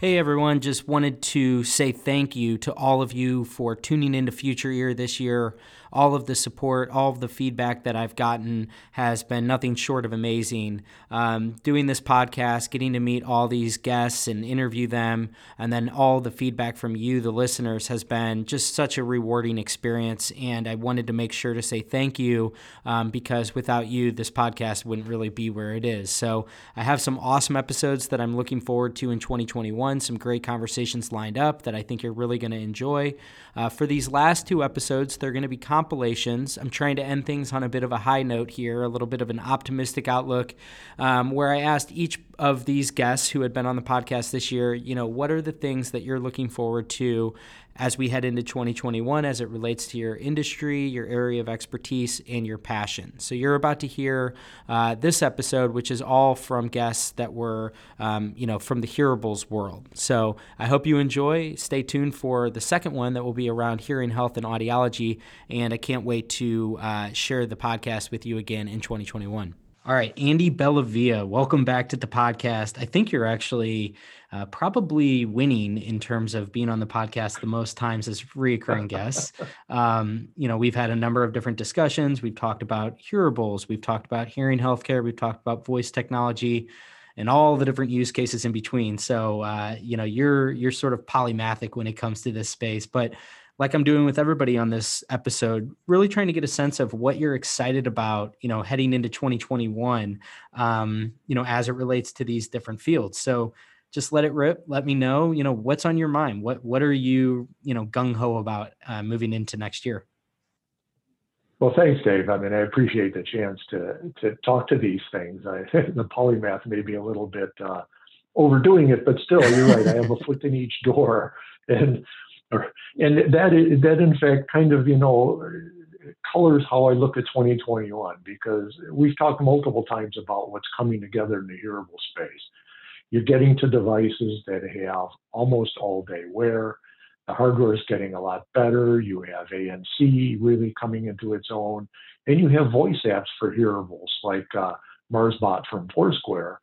Hey everyone, just wanted to say thank you to all of you for tuning into Future Ear this year all of the support, all of the feedback that I've gotten has been nothing short of amazing. Um, doing this podcast, getting to meet all these guests and interview them, and then all the feedback from you, the listeners, has been just such a rewarding experience. And I wanted to make sure to say thank you um, because without you, this podcast wouldn't really be where it is. So I have some awesome episodes that I'm looking forward to in 2021, some great conversations lined up that I think you're really going to enjoy. Uh, for these last two episodes, they're going to be compilations. I'm trying to end things on a bit of a high note here, a little bit of an optimistic outlook, um, where I asked each of these guests who had been on the podcast this year, you know, what are the things that you're looking forward to as we head into 2021 as it relates to your industry, your area of expertise, and your passion. So you're about to hear uh, this episode, which is all from guests that were, um, you know, from the hearables world. So I hope you enjoy. Stay tuned for the second one that will be around hearing health and audiology, and I can't wait to uh, share the podcast with you again in 2021. All right, Andy Bellavia, welcome back to the podcast. I think you're actually uh, probably winning in terms of being on the podcast the most times as reoccurring guests. Um, you know, we've had a number of different discussions. We've talked about hearables, we've talked about hearing healthcare, we've talked about voice technology, and all the different use cases in between. So, uh, you know, you're you're sort of polymathic when it comes to this space, but like I'm doing with everybody on this episode, really trying to get a sense of what you're excited about, you know, heading into 2021, um, you know, as it relates to these different fields. So just let it rip. Let me know, you know, what's on your mind. What what are you, you know, gung ho about uh, moving into next year? Well, thanks, Dave. I mean, I appreciate the chance to to talk to these things. I, the polymath may be a little bit uh, overdoing it, but still, you're right. I have a foot in each door, and and that is, that in fact kind of you know colors how I look at 2021 because we've talked multiple times about what's coming together in the hearable space. You're getting to devices that have almost all day wear. The hardware is getting a lot better. You have ANC really coming into its own, and you have voice apps for hearables like uh, MarsBot from Foursquare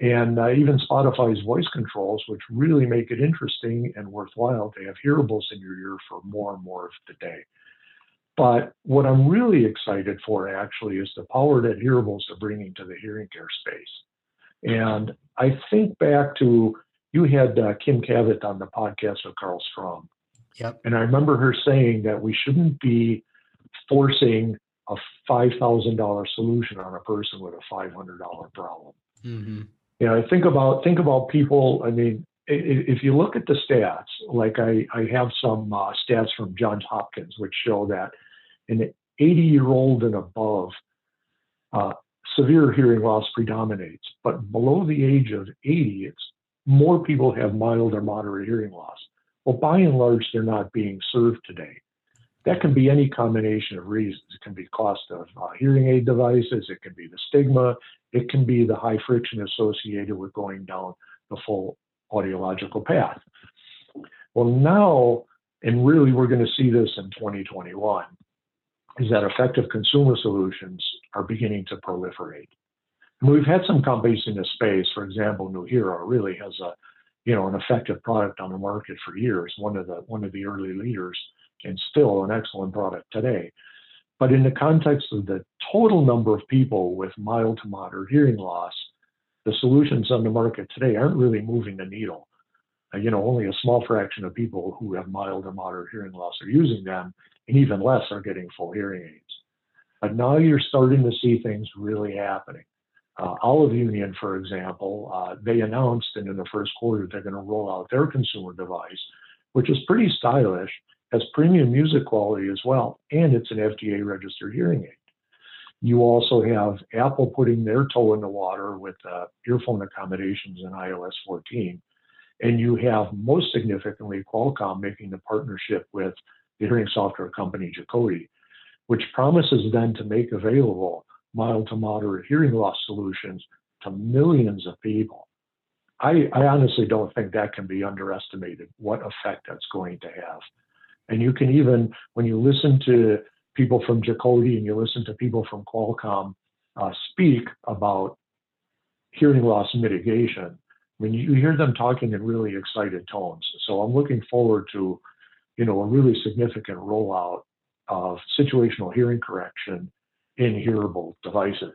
and uh, even Spotify's voice controls, which really make it interesting and worthwhile to have hearables in your ear for more and more of the day. But what I'm really excited for actually is the power that hearables are bringing to the hearing care space. And I think back to you had uh, Kim Cavitt on the podcast with Karl Strom. Yep. And I remember her saying that we shouldn't be forcing a $5,000 solution on a person with a $500 problem. Mm-hmm you know, think about think about people. I mean, if you look at the stats, like I, I have some uh, stats from Johns Hopkins, which show that an 80 year old and above, uh, severe hearing loss predominates. But below the age of 80, it's more people have mild or moderate hearing loss. Well, by and large, they're not being served today. That can be any combination of reasons. It can be cost of uh, hearing aid devices, it can be the stigma, it can be the high friction associated with going down the full audiological path. Well, now, and really we're going to see this in 2021, is that effective consumer solutions are beginning to proliferate. And we've had some companies in this space, for example, Nuheara really has a, you know, an effective product on the market for years, one of the one of the early leaders, and still an excellent product today. But in the context of the total number of people with mild to moderate hearing loss, the solutions on the market today aren't really moving the needle. Uh, you know, only a small fraction of people who have mild or moderate hearing loss are using them, and even less are getting full hearing aids. But now you're starting to see things really happening. Uh, Olive Union, for example, uh, they announced and in the first quarter they're going to roll out their consumer device, which is pretty stylish has premium music quality as well, and it's an FDA registered hearing aid. You also have Apple putting their toe in the water with uh, earphone accommodations in iOS 14. And you have most significantly Qualcomm making the partnership with the hearing software company Jacoti, which promises then to make available mild to moderate hearing loss solutions to millions of people. I, I, honestly don't think that can be underestimated, what effect that's going to have. And you can even, when you listen to people from Jacoti and you listen to people from Qualcomm uh, speak about hearing loss mitigation, I mean, you hear them talking in really excited tones. So I'm looking forward to, you know, a really significant rollout of situational hearing correction in hearable devices.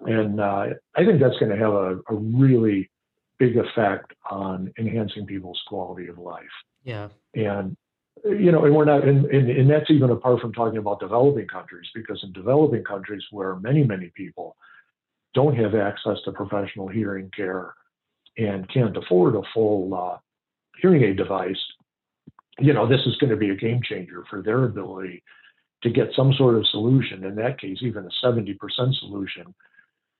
And uh, I think that's going to have a, a, really big effect on enhancing people's quality of life. Yeah. And you know, and we're not, and, and, and that's even apart from talking about developing countries, because in developing countries where many, many people don't have access to professional hearing care and can't afford a full uh, hearing aid device, you know, this is going to be a game changer for their ability to get some sort of solution. In that case, even a 70% solution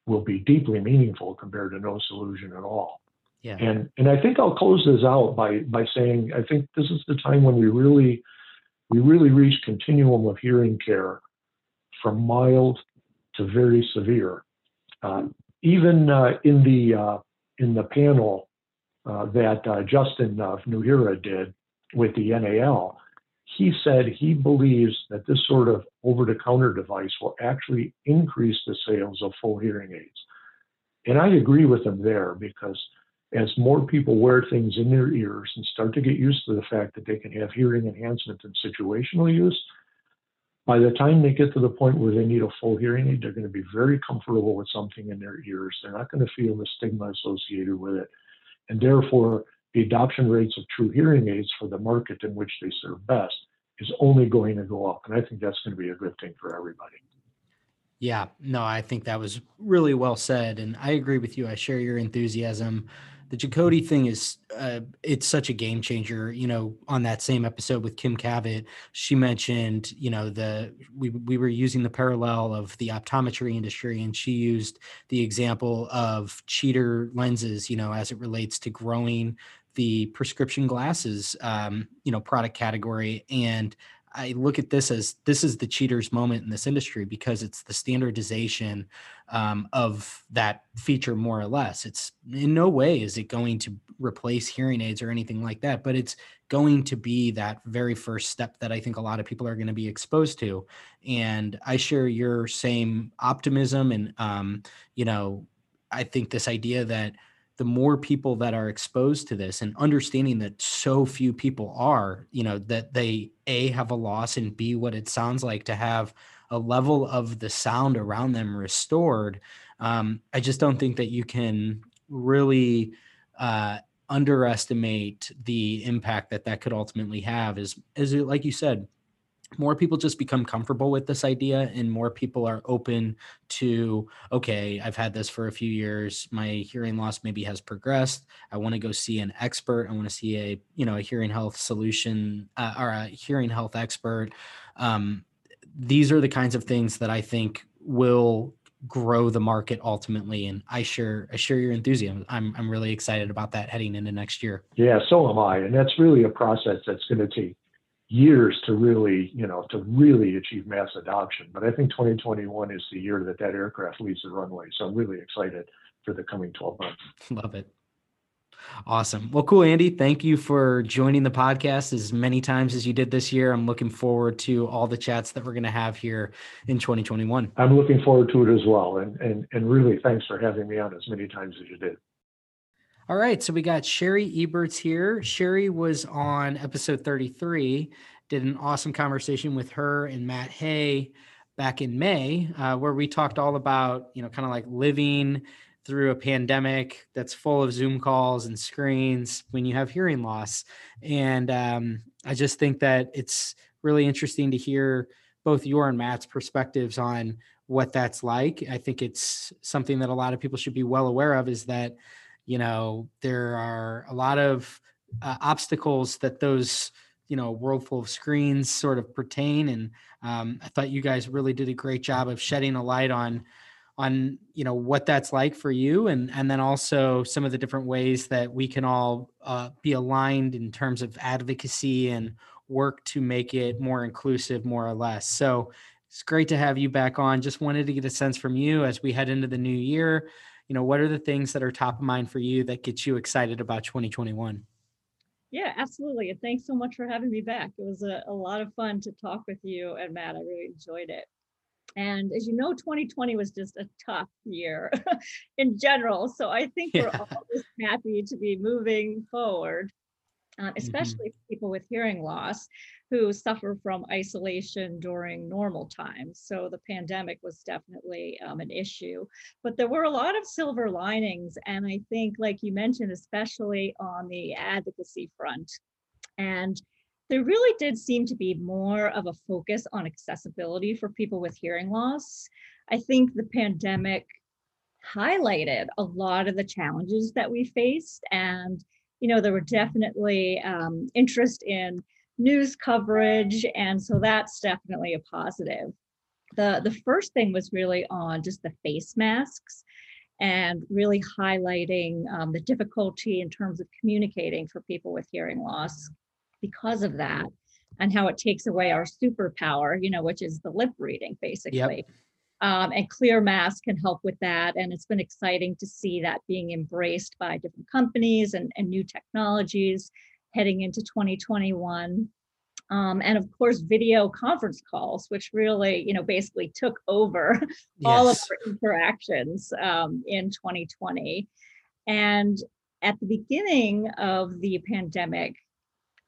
will be deeply meaningful compared to no solution at all. Yeah. And and I think I'll close this out by by saying I think this is the time when we really we really reach continuum of hearing care from mild to very severe. Uh, even uh, in the uh, in the panel uh, that uh, Justin Nuheara did with the NAL, he said he believes that this sort of over-the-counter device will actually increase the sales of full hearing aids. And I agree with him there because as more people wear things in their ears and start to get used to the fact that they can have hearing enhancement and situational use, by the time they get to the point where they need a full hearing aid, they're going to be very comfortable with something in their ears. They're not going to feel the stigma associated with it. And therefore, the adoption rates of true hearing aids for the market in which they serve best is only going to go up. And I think that's going to be a good thing for everybody. Yeah, no, I think that was really well said. And I agree with you. I share your enthusiasm the Jacoti thing is uh, it's such a game changer. You know, on that same episode with Kim Cavitt, she mentioned, you know, the we we were using the parallel of the optometry industry, and she used the example of cheater lenses, you know, as it relates to growing the prescription glasses, um, you know, product category. And I look at this as this is the cheater's moment in this industry because it's the standardization um, of that feature, more or less. It's in no way is it going to replace hearing aids or anything like that, but it's going to be that very first step that I think a lot of people are going to be exposed to. And I share your same optimism, and um, you know, I think this idea that the more people that are exposed to this and understanding that so few people are, you know, that they A, have a loss and B, what it sounds like to have a level of the sound around them restored. Um, I just don't think that you can really uh, underestimate the impact that that could ultimately have. Is, is it, like you said, more people just become comfortable with this idea and more people are open to okay i've had this for a few years. My hearing loss maybe has progressed. I want to go see an expert. I want to see a you know a hearing health solution uh, or a hearing health expert. Um, these are the kinds of things that i think will grow the market ultimately and i share i share your enthusiasm. I'm i'm really excited about that heading into next year. Yeah so am i and that's really a process that's going to take years to really, you know, to really achieve mass adoption. But I think 2021 is the year that that aircraft leaves the runway. So I'm really excited for the coming 12 months. Love it. Awesome. Well, cool, Andy. Thank you for joining the podcast as many times as you did this year. I'm looking forward to all the chats that we're going to have here in 2021. I'm looking forward to it as well. And, and, and really, thanks for having me on as many times as you did. All right, so we got Shari Eberts here. Shari was on episode 33, did an awesome conversation with her and Matt Hay back in May, uh, where we talked all about, you know, kind of like living through a pandemic that's full of Zoom calls and screens when you have hearing loss. And um, I just think that it's really interesting to hear both your and Matt's perspectives on what that's like. I think it's something that a lot of people should be well aware of is that you know there are a lot of uh, obstacles that those you know world full of screens sort of pertain and um, i thought you guys really did a great job of shedding a light on on you know what that's like for you and and then also some of the different ways that we can all uh, be aligned in terms of advocacy and work to make it more inclusive more or less. So it's great to have you back on. Just wanted to get a sense from you as we head into the new year you know what are the things that are top of mind for you that get you excited about 2021 yeah absolutely and thanks so much for having me back it was a, a lot of fun to talk with you and matt i really enjoyed it and as you know, 2020 was just a tough year in general. So I think yeah. we're all just happy to be moving forward, uh, especially mm-hmm. people with hearing loss who suffer from isolation during normal times. So the pandemic was definitely um, an issue, but there were a lot of silver linings. And I think, like you mentioned, especially on the advocacy front. And there really did seem to be more of a focus on accessibility for people with hearing loss. I think the pandemic highlighted a lot of the challenges that we faced. And, you know, there were definitely um, interest in news coverage. And so that's definitely a positive. The, the first thing was really on just the face masks and really highlighting um, the difficulty in terms of communicating for people with hearing loss because of that and how it takes away our superpower, you know, which is the lip reading basically. Yep. Um, and Clear Mask can help with that. And it's been exciting to see that being embraced by different companies and, and new technologies heading into 2021. Um, and of course, video conference calls, which really, you know, basically took over yes. all of our interactions um, in 2020. And at the beginning of the pandemic,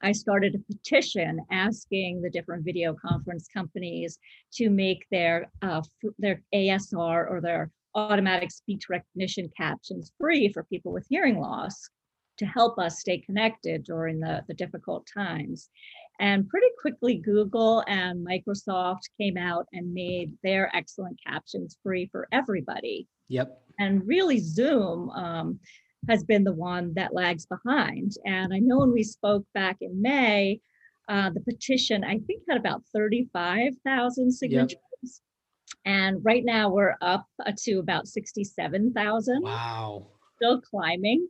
I started a petition asking the different video conference companies to make their uh, their ASR or their automatic speech recognition captions free for people with hearing loss to help us stay connected during the, the difficult times. And pretty quickly, Google and Microsoft came out and made their excellent captions free for everybody. Yep. And really, Zoom um, has been the one that lags behind. And I know when we spoke back in May, uh, the petition, I think, had about 35,000 signatures. Yep. And right now we're up uh, to about 67,000. Wow. Still climbing.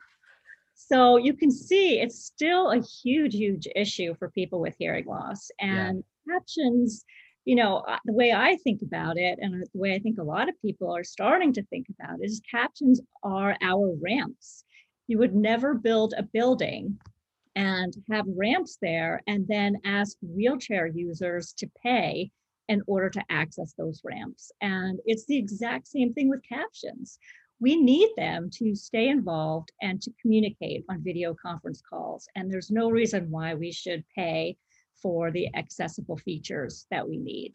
So you can see it's still a huge, huge issue for people with hearing loss. And yeah. captions you know, uh, the way I think about it, and the way I think a lot of people are starting to think about it, is captions are our ramps. You would never build a building and have ramps there and then ask wheelchair users to pay in order to access those ramps. And it's the exact same thing with captions. We need them to stay involved and to communicate on video conference calls. And there's no reason why we should pay for the accessible features that we need.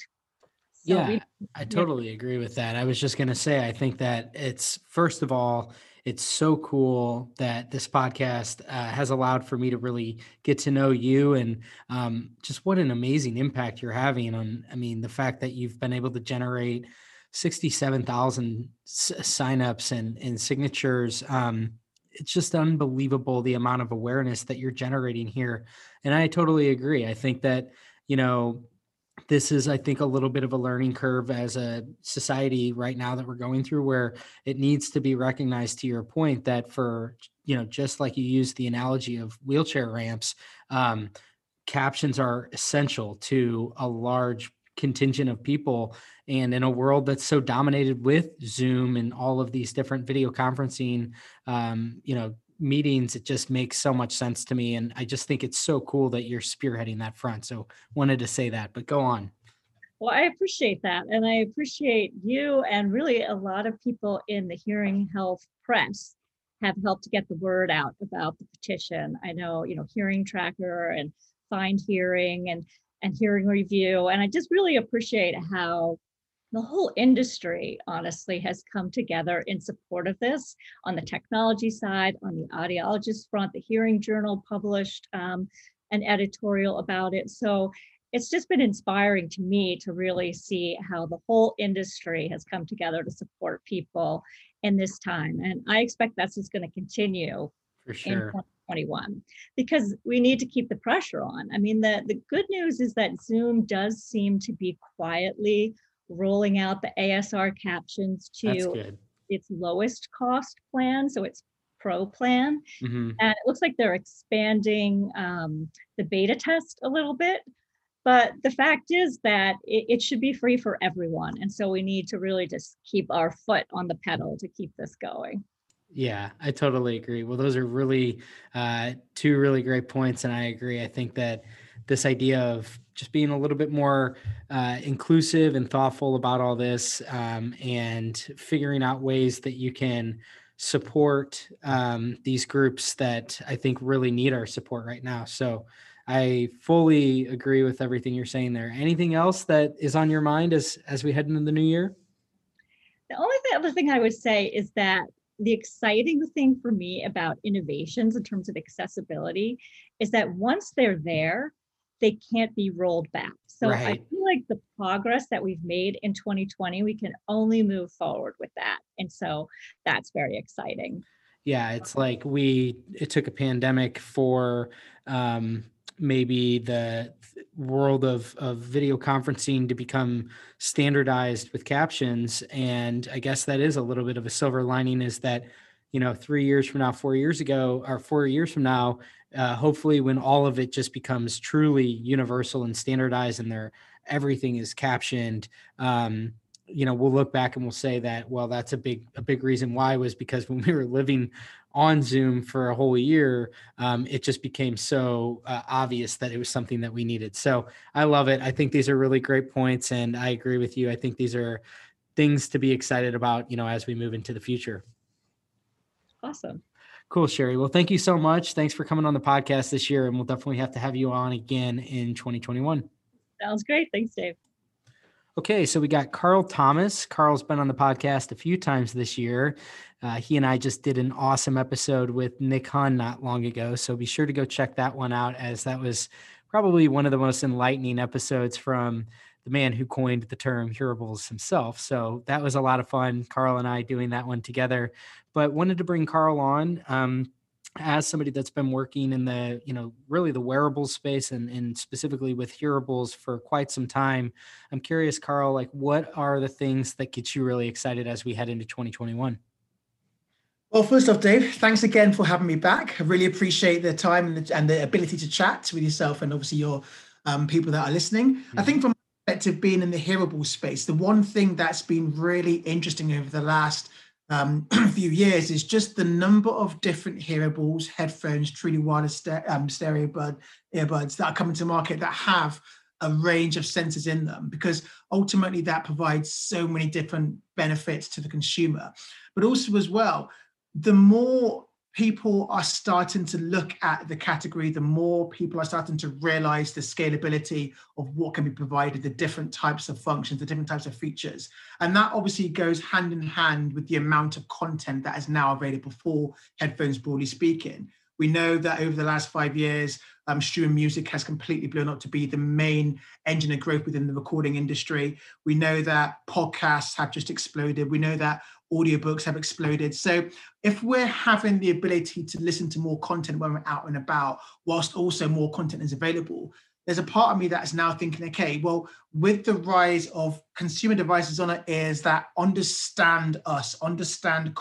So yeah, we, I totally yeah. agree with that. I was just going to say, I think that it's first of all, it's so cool that this podcast uh, has allowed for me to really get to know you and um, just what an amazing impact you're having on. I mean, the fact that you've been able to generate 67,000 s- signups and, and signatures. Um, it's just unbelievable the amount of awareness that you're generating here. And I totally agree. I think that, you know, this is, I think, a little bit of a learning curve as a society right now that we're going through where it needs to be recognized to your point that for, you know, just like you use the analogy of wheelchair ramps, um, captions are essential to a large contingent of people. And in a world that's so dominated with zoom and all of these different video conferencing um, you know meetings it just makes so much sense to me and i just think it's so cool that you're spearheading that front so wanted to say that but go on well i appreciate that and i appreciate you and really a lot of people in the hearing health press have helped to get the word out about the petition i know you know hearing tracker and find hearing and and hearing review. And I just really appreciate how the whole industry honestly has come together in support of this on the technology side, on the audiologist front. The Hearing Journal published um, an editorial about it. So it's just been inspiring to me to really see how the whole industry has come together to support people in this time. And I expect that's just going to continue for sure. 2021 because we need to keep the pressure on. I mean, the, the good news is that Zoom does seem to be quietly rolling out the ASR captions to its lowest cost plan. So it's pro plan. Mm-hmm. And it looks like they're expanding um, the beta test a little bit. But the fact is that it, it, should be free for everyone. And so we need to really just keep our foot on the pedal to keep this going. Yeah, I totally agree. Well, those are really uh, two really great points. And I agree. I think that this idea of just being a little bit more uh, inclusive and thoughtful about all this um, and figuring out ways that you can support um, these groups that I think really need our support right now. So I fully agree with everything you're saying there. Anything else that is on your mind as as we head into the new year? The only other thing I would say is that the exciting thing for me about innovations in terms of accessibility is that once they're there, they can't be rolled back. So right. I feel like the progress that we've made in 2020, we can only move forward with that. And so that's very exciting. Yeah, it's like we it took a pandemic for um maybe the world of, of video conferencing to become standardized with captions and i guess that is a little bit of a silver lining is that you know three years from now four years ago or four years from now uh, hopefully when all of it just becomes truly universal and standardized and there everything is captioned um, you know we'll look back and we'll say that well that's a big a big reason why was because when we were living on zoom for a whole year um, it just became so uh, obvious that it was something that we needed. So i love it. I think these are really great points and i agree with you. I think these are things to be excited about you know as we move into the future. Awesome Cool, Shari. Well, thank you so much. Thanks for coming on the podcast this year, and we'll definitely have to have you on again in 2021. Sounds great. Thanks, Dave. Okay, so we got Carl Thomas. Carl's been on the podcast a few times this year. Uh, he and I just did an awesome episode with Nick Hunn not long ago. So be sure to go check that one out, as that was probably one of the most enlightening episodes from the man who coined the term hearables himself. So that was a lot of fun. Carl and I doing that one together but wanted to bring Carl on um, as somebody that's been working in the, you know, really the wearables space and, and specifically with hearables for quite some time. I'm curious, Carl, like what are the things that get you really excited as we head into 2021? Well, first off, Dave, thanks again for having me back. I really appreciate the time and the, and the ability to chat with yourself and obviously your um, people that are listening. Mm-hmm. I think from perspective being in the hearable space, the one thing that's been really interesting over the last um, few years is just the number of different hearables, headphones, truly wireless um, stereo bud, earbuds that are coming to market that have a range of sensors in them because ultimately that provides so many different benefits to the consumer. But also as well, the more people are starting to look at the category, the more people are starting to realize the scalability of what can be provided, the different types of functions, the different types of features. And that obviously goes hand in hand with the amount of content that is now available for headphones, broadly speaking. We know that over the last five years, um, streaming music has completely blown up to be the main engine of growth within the recording industry. We know that podcasts have just exploded. We know that audiobooks have exploded. So if we're having the ability to listen to more content when we're out and about, whilst also more content is available, there's a part of me that's now thinking, okay, well, with the rise of consumer devices on our ears that understand us, understand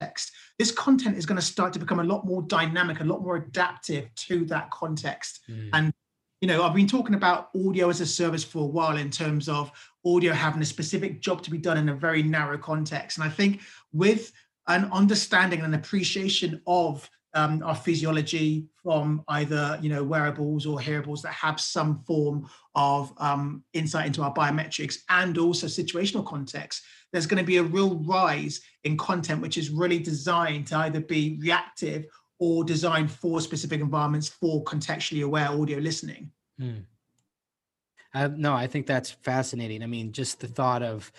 context, this content is going to start to become a lot more dynamic, a lot more adaptive to that context. Mm. And you know, I've been talking about audio as a service for a while in terms of audio having a specific job to be done in a very narrow context. And I think with an understanding and an appreciation of um, our physiology from either you know wearables or hearables that have some form of um, insight into our biometrics and also situational context there's going to be a real rise in content which is really designed to either be reactive or designed for specific environments for contextually aware audio listening. Uh, no, I think that's fascinating. I mean, just the thought of,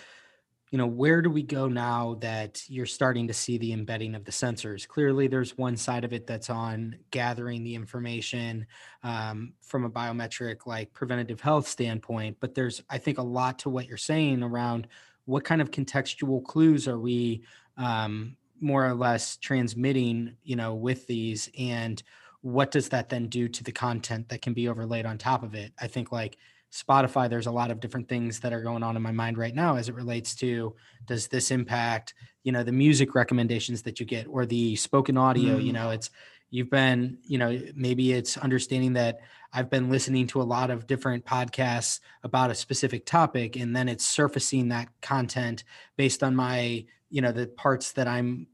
you know, where do we go now that you're starting to see the embedding of the sensors? Clearly, there's one side of it that's on gathering the information um, from a biometric, like preventative health standpoint. But there's, I think, a lot to what you're saying around what kind of contextual clues are we um, more or less transmitting, you know, with these and what does that then do to the content that can be overlaid on top of it? I think like Spotify, there's a lot of different things that are going on in my mind right now as it relates to does this impact, you know, the music recommendations that you get or the spoken audio, mm. you know, it's you've been, you know, maybe it's understanding that I've been listening to a lot of different podcasts about a specific topic and then it's surfacing that content based on my, you know, the parts that I'm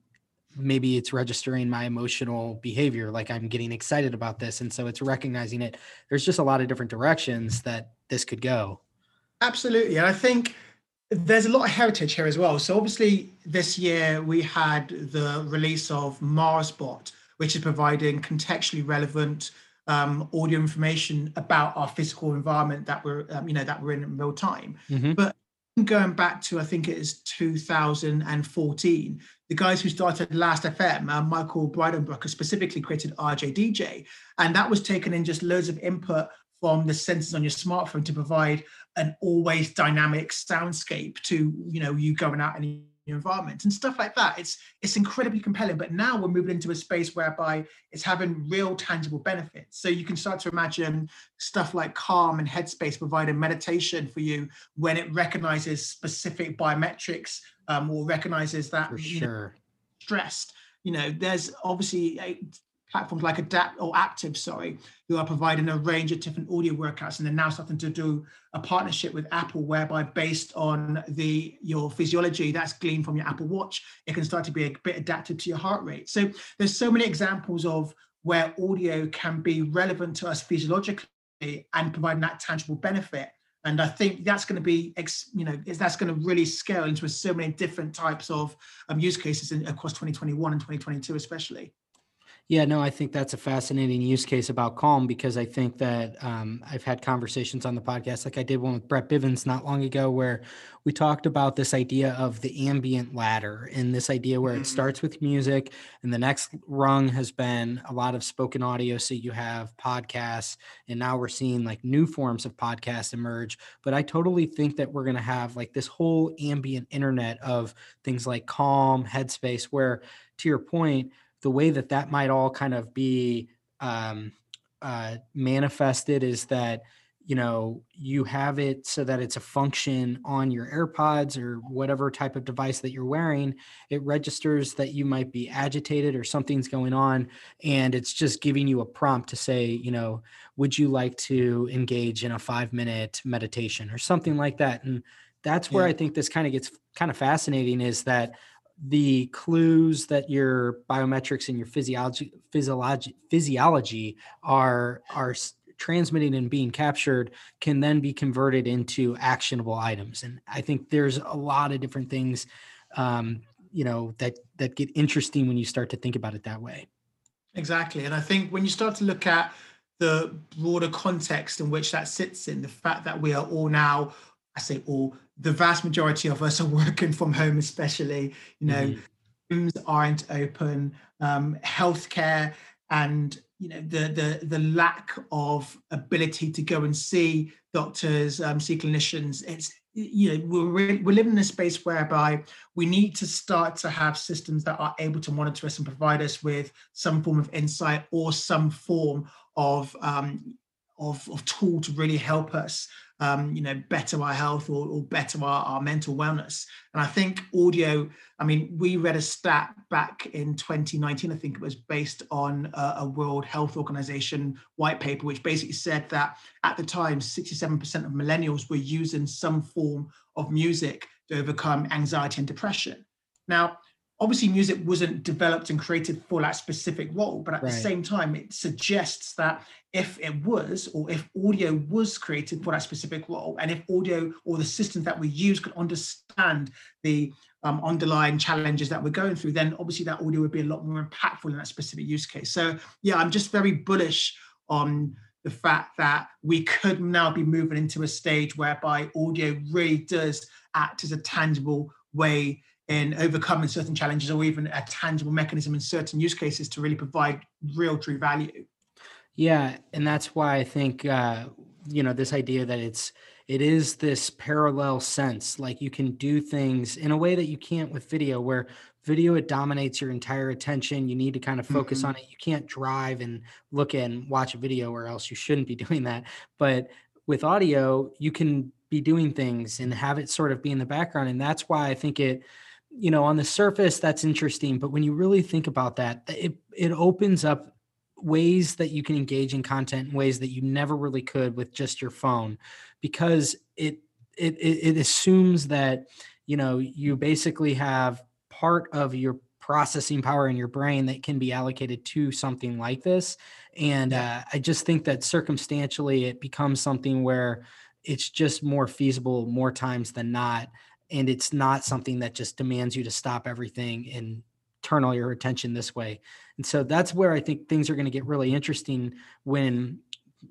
maybe it's registering my emotional behavior like i'm getting excited about this and so it's recognizing it. There's just a lot of different directions that this could go. Absolutely and i think there's a lot of heritage here as well. So obviously this year we had the release of marsbot which is providing contextually relevant um, audio information about our physical environment that we're um, you know that we're in, in real time mm-hmm. but going back to I think it is 2014, the guys who started Last FM, uh, Michael Breidenbruecker, specifically created RJDJ, and that was taken in just loads of input from the sensors on your smartphone to provide an always dynamic soundscape to you know you going out and environment and stuff like that. It's it's incredibly compelling. But now we're moving into a space whereby it's having real tangible benefits. So you can start to imagine stuff like Calm and Headspace providing meditation for you when it recognizes specific biometrics um, or recognizes that sure. Know, stressed. You know, there's obviously a, platforms like Adapt or Aaptiv, sorry, who are providing a range of different audio workouts, and they're now starting to do a partnership with Apple, whereby based on the your physiology that's gleaned from your Apple Watch, it can start to be a bit adapted to your heart rate. So there's so many examples of where audio can be relevant to us physiologically and providing that tangible benefit. And I think that's going to be, you know, that's going to really scale into so many different types of um, use cases in, across 2021 and 2022, especially. Yeah, no, I think that's a fascinating use case about Calm because I think that um, I've had conversations on the podcast, like I did one with Brett Bivens not long ago, where we talked about this idea of the ambient ladder and this idea where mm-hmm. it starts with music and the next rung has been a lot of spoken audio. So you have podcasts, and now we're seeing like new forms of podcasts emerge. But I totally think that we're going to have like this whole ambient internet of things like Calm, Headspace, where to your point, the way that that might all kind of be um, uh, manifested is that you know you have it so that it's a function on your airpods or whatever type of device that you're wearing it registers that you might be agitated or something's going on and it's just giving you a prompt to say you know would you like to engage in a 5 minute meditation or something like that and that's where yeah. i think this kind of gets kind of fascinating is that the clues that your biometrics and your physiology physiology physiology are are transmitting and being captured can then be converted into actionable items. And i think there's a lot of different things um, you know that that get interesting when you start to think about it that way. Exactly. And i think when you start to look at the broader context in which that sits in the fact that we are all now I say all, the vast majority of us are working from home, especially, you know, mm-hmm. rooms aren't open, um, healthcare and you know the the the lack of ability to go and see doctors, um, see clinicians. It's you know we're we're living in a space whereby we need to start to have systems that are able to monitor us and provide us with some form of insight or some form of um, of, of tool to really help us um, you know, better our health or, or better our, our mental wellness. And I think audio, I mean, we read a stat back in 2019, I think it was based on a, a World Health Organization white paper, which basically said that at the time, 67% of millennials were using some form of music to overcome anxiety and depression. Now, obviously music wasn't developed and created for that specific role but at right. the same time it suggests that if it was or if audio was created for that specific role and if audio or the systems that we use could understand the um, underlying challenges that we're going through then obviously that audio would be a lot more impactful in that specific use case so yeah i'm just very bullish on the fact that we could now be moving into a stage whereby audio really does act as a tangible way in overcoming certain challenges or even a tangible mechanism in certain use cases to really provide real true value yeah and that's why i think uh you know this idea that it's it is this parallel sense like you can do things in a way that you can't with video where video it dominates your entire attention you need to kind of focus mm-hmm. on it you can't drive and look and watch a video or else you shouldn't be doing that but with audio, you can be doing things and have it sort of be in the background. And that's why I think it, you know, on the surface, that's interesting. But when you really think about that, it, it opens up ways that you can engage in content in ways that you never really could with just your phone because it it it, assumes that you know you basically have part of your processing power in your brain that can be allocated to something like this and uh, i just think that circumstantially it becomes something where it's just more feasible more times than not and it's not something that just demands you to stop everything and turn all your attention this way. And so that's where i think things are going to get really interesting when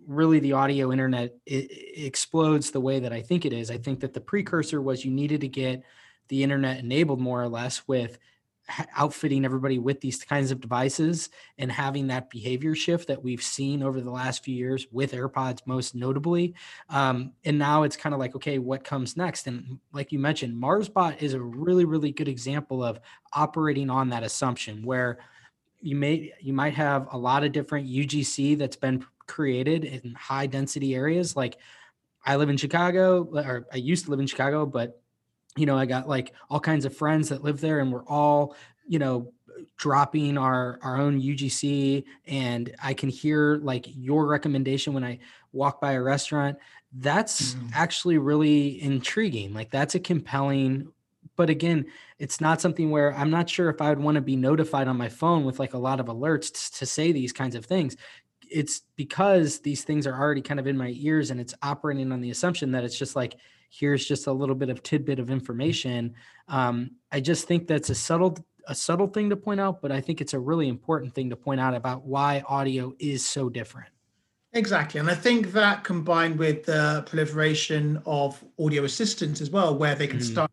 really the audio internet explodes the way that i think it is. I think that the precursor was you needed to get the internet enabled more or less with outfitting everybody with these kinds of devices and having that behavior shift that we've seen over the last few years with AirPods, most notably. Um, and now it's kind of like, okay, what comes next? And like you mentioned, MarsBot is a really, really good example of operating on that assumption where you may you might have a lot of different UGC that's been created in high density areas. Like I live in Chicago, or I used to live in Chicago, but you know, I got like all kinds of friends that live there and we're all, you know, dropping our our own UGC and I can hear like your recommendation when I walk by a restaurant. That's mm. actually really intriguing. Like that's a compelling but again, it's not something where I'm not sure if I would want to be notified on my phone with like a lot of alerts to say these kinds of things. It's because these things are already kind of in my ears and it's operating on the assumption that it's just like here's just a little bit of tidbit of information. Um, I just think that's a subtle a subtle thing to point out, but I think it's a really important thing to point out about why audio is so different. Exactly. And I think that combined with the proliferation of audio assistants as well, where they can mm-hmm. start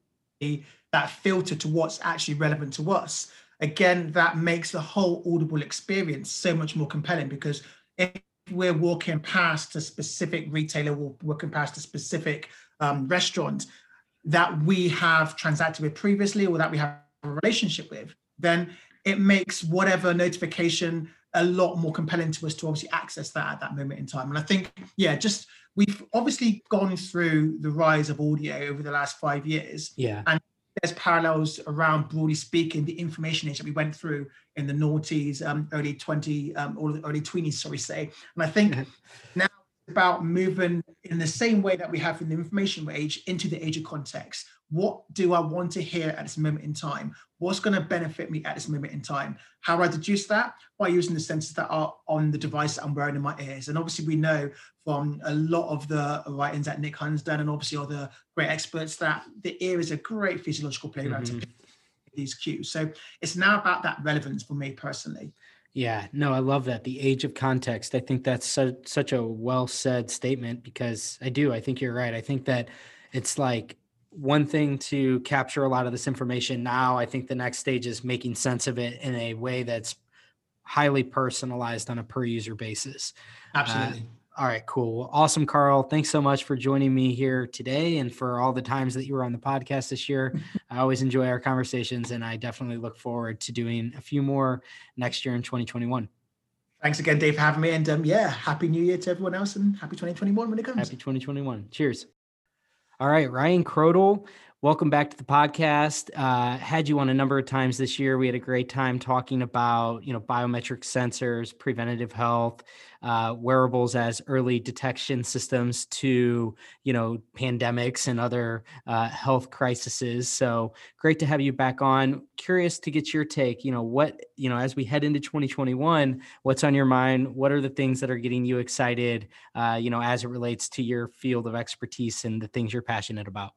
that filter to what's actually relevant to us, again, that makes the whole audible experience so much more compelling because if we're walking past a specific retailer, we're walking past a specific um, restaurant that we have transacted with previously or that we have a relationship with, then it makes whatever notification a lot more compelling to us to obviously access that at that moment in time. And I think, yeah, just we've obviously gone through the rise of audio over the last five years. Yeah. And there's parallels around broadly speaking the information age that we went through in the noughties, um, early 20, um, or early 20s, sorry, say. And I think now about moving in the same way that we have in the information age into the age of context. What do I want to hear at this moment in time? What's going to benefit me at this moment in time? How do I deduce that? By using the sensors that are on the device that I'm wearing in my ears. And obviously, we know from a lot of the writings that Nick Hunn's done, and obviously all the great experts, that the ear is a great physiological playground mm-hmm. to these cues. So it's now about that relevance for me personally. Yeah, no, I love that. The age of context. I think that's so, such a well said statement because I do. I think you're right. I think that it's like one thing to capture a lot of this information. Now, I think the next stage is making sense of it in a way that's highly personalized on a per user basis. Absolutely. Uh, all right, cool. Awesome, Carl. Thanks so much for joining me here today and for all the times that you were on the podcast this year. I always enjoy our conversations and I definitely look forward to doing a few more next year in 2021. Thanks again, Dave, for having me. And um, yeah, happy new year to everyone else and happy 2021 when it comes. Happy 2021. Cheers. All right, Ryan Kraudel Welcome back to the podcast. Uh, had you on a number of times this year. We had a great time talking about, you know, biometric sensors, preventative health, uh, wearables as early detection systems to, you know, pandemics and other uh, health crises. So great to have you back on. Curious to get your take. You know, what you know as we head into 2021, what's on your mind? What are the things that are getting you excited? Uh, you know, as it relates to your field of expertise and the things you're passionate about.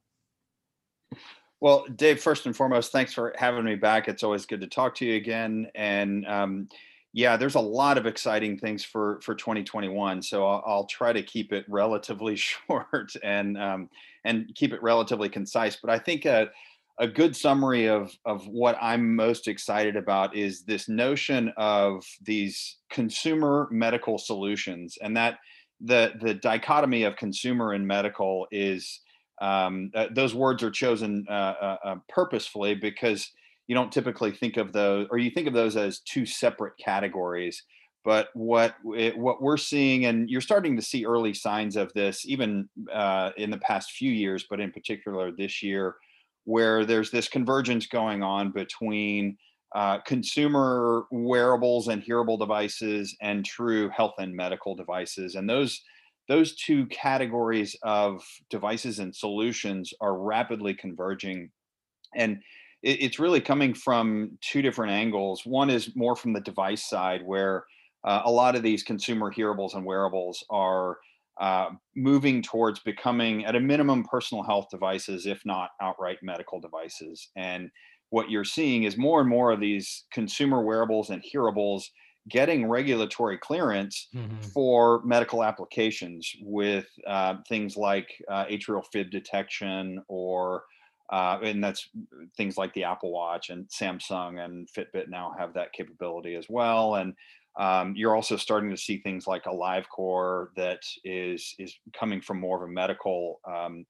Well, Dave, first and foremost, thanks for having me back. It's always good to talk to you again. And um, yeah, there's a lot of exciting things for for 2021. So I'll, I'll try to keep it relatively short and um, and keep it relatively concise. But I think a, a good summary of of what I'm most excited about is this notion of these consumer medical solutions, and that the the dichotomy of consumer and medical is um, uh, those words are chosen uh, uh, uh, purposefully because you don't typically think of those, or you think of those as two separate categories. But what it, what we're seeing, and you're starting to see early signs of this, even uh, in the past few years, but in particular this year, where there's this convergence going on between uh, consumer wearables and hearable devices and true health and medical devices, and those those two categories of devices and solutions are rapidly converging and it's really coming from two different angles. One is more from the device side where uh, a lot of these consumer hearables and wearables are uh, moving towards becoming at a minimum personal health devices if not outright medical devices. And what you're seeing is more and more of these consumer wearables and hearables getting regulatory clearance mm-hmm. for medical applications with uh, things like uh, atrial fib detection or uh, and that's things like the Apple Watch and Samsung and Fitbit now have that capability as well. And um, you're also starting to see things like AliveCor that is is coming from more of a medical um,